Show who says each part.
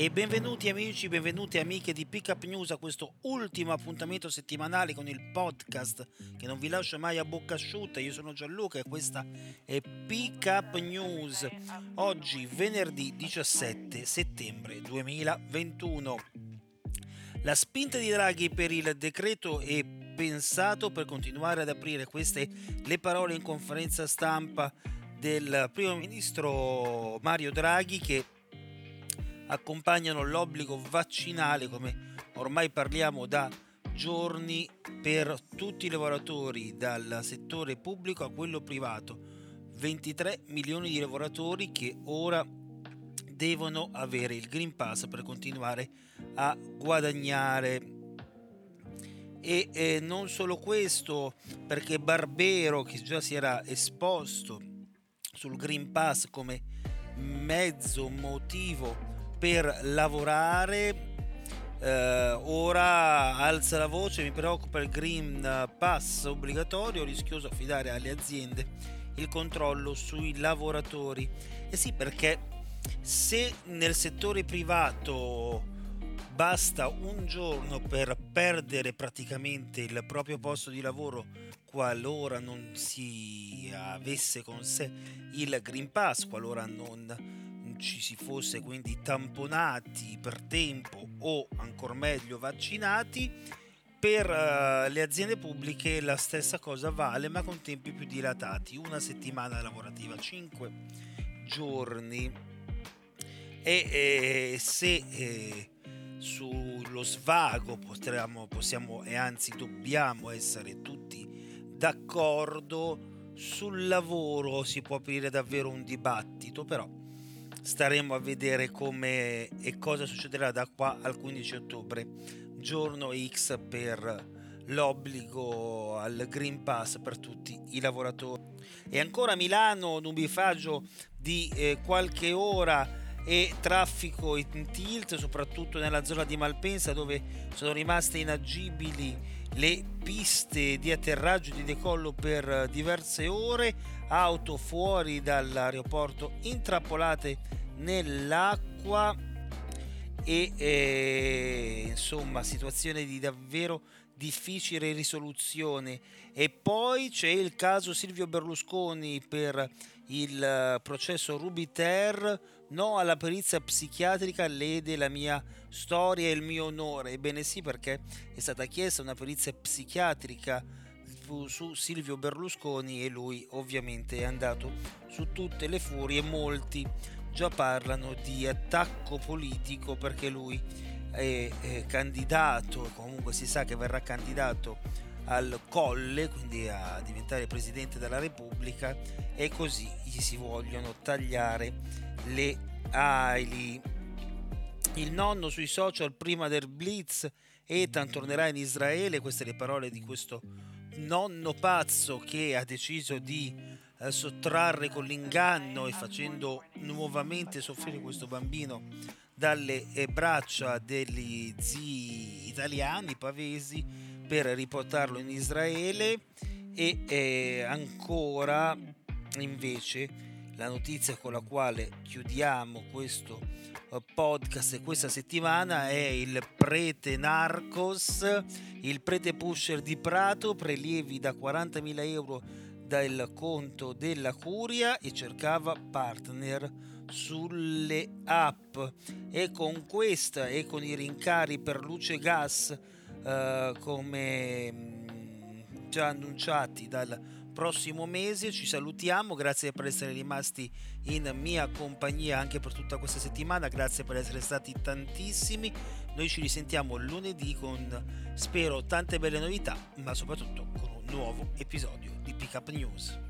Speaker 1: E benvenuti amici, benvenuti amiche di Pickup News a questo ultimo appuntamento settimanale con il podcast che non vi lascia mai a bocca asciutta. Io sono Gianluca e questa è Pickup News. Oggi venerdì 17 settembre 2021. La spinta di Draghi per il decreto è pensato per continuare ad aprire queste le parole in conferenza stampa del primo ministro Mario Draghi che accompagnano l'obbligo vaccinale, come ormai parliamo da giorni, per tutti i lavoratori dal settore pubblico a quello privato. 23 milioni di lavoratori che ora devono avere il Green Pass per continuare a guadagnare. E eh, non solo questo, perché Barbero, che già si era esposto sul Green Pass come mezzo motivo per lavorare. Eh, ora alza la voce, mi preoccupa il Green Pass obbligatorio, rischioso affidare alle aziende il controllo sui lavoratori. E sì, perché se nel settore privato basta un giorno per perdere praticamente il proprio posto di lavoro qualora non si avesse con sé il Green Pass, qualora non ci si fosse quindi tamponati per tempo o ancora meglio vaccinati, per uh, le aziende pubbliche la stessa cosa vale ma con tempi più dilatati, una settimana lavorativa, 5 giorni. E eh, se eh, sullo svago potremmo, possiamo e anzi dobbiamo essere tutti d'accordo sul lavoro si può aprire davvero un dibattito però staremo a vedere come e cosa succederà da qua al 15 ottobre, giorno X per l'obbligo al Green Pass per tutti i lavoratori. E ancora Milano, nubifagio di eh, qualche ora e traffico in tilt, soprattutto nella zona di Malpensa dove sono rimaste inagibili le piste di atterraggio e di decollo per diverse ore, auto fuori dall'aeroporto intrappolate nell'acqua. E eh, insomma situazione di davvero difficile risoluzione. E poi c'è il caso Silvio Berlusconi per il processo Rubiter. No alla perizia psichiatrica lede la mia storia e il mio onore. Ebbene sì perché è stata chiesta una perizia psichiatrica su Silvio Berlusconi e lui ovviamente è andato su tutte le furie. Molti già parlano di attacco politico perché lui è, è candidato, comunque si sa che verrà candidato al colle, quindi a diventare presidente della Repubblica e così gli si vogliono tagliare le ali. Il nonno sui social prima del blitz, Ethan tornerà in Israele, queste le parole di questo nonno pazzo che ha deciso di eh, sottrarre con l'inganno e facendo nuovamente soffrire questo bambino dalle eh, braccia degli zii italiani pavesi per riportarlo in Israele. E eh, ancora invece la notizia con la quale chiudiamo questo eh, podcast questa settimana è il prete Narcos, il prete pusher di Prato, prelievi da 40.000 euro dal conto della curia e cercava partner sulle app e con questa e con i rincari per luce e gas eh, come mm, già annunciati dal prossimo mese. Ci salutiamo, grazie per essere rimasti in mia compagnia anche per tutta questa settimana, grazie per essere stati tantissimi. Noi ci risentiamo lunedì con, spero, tante belle novità, ma soprattutto con un nuovo episodio di Pickup News.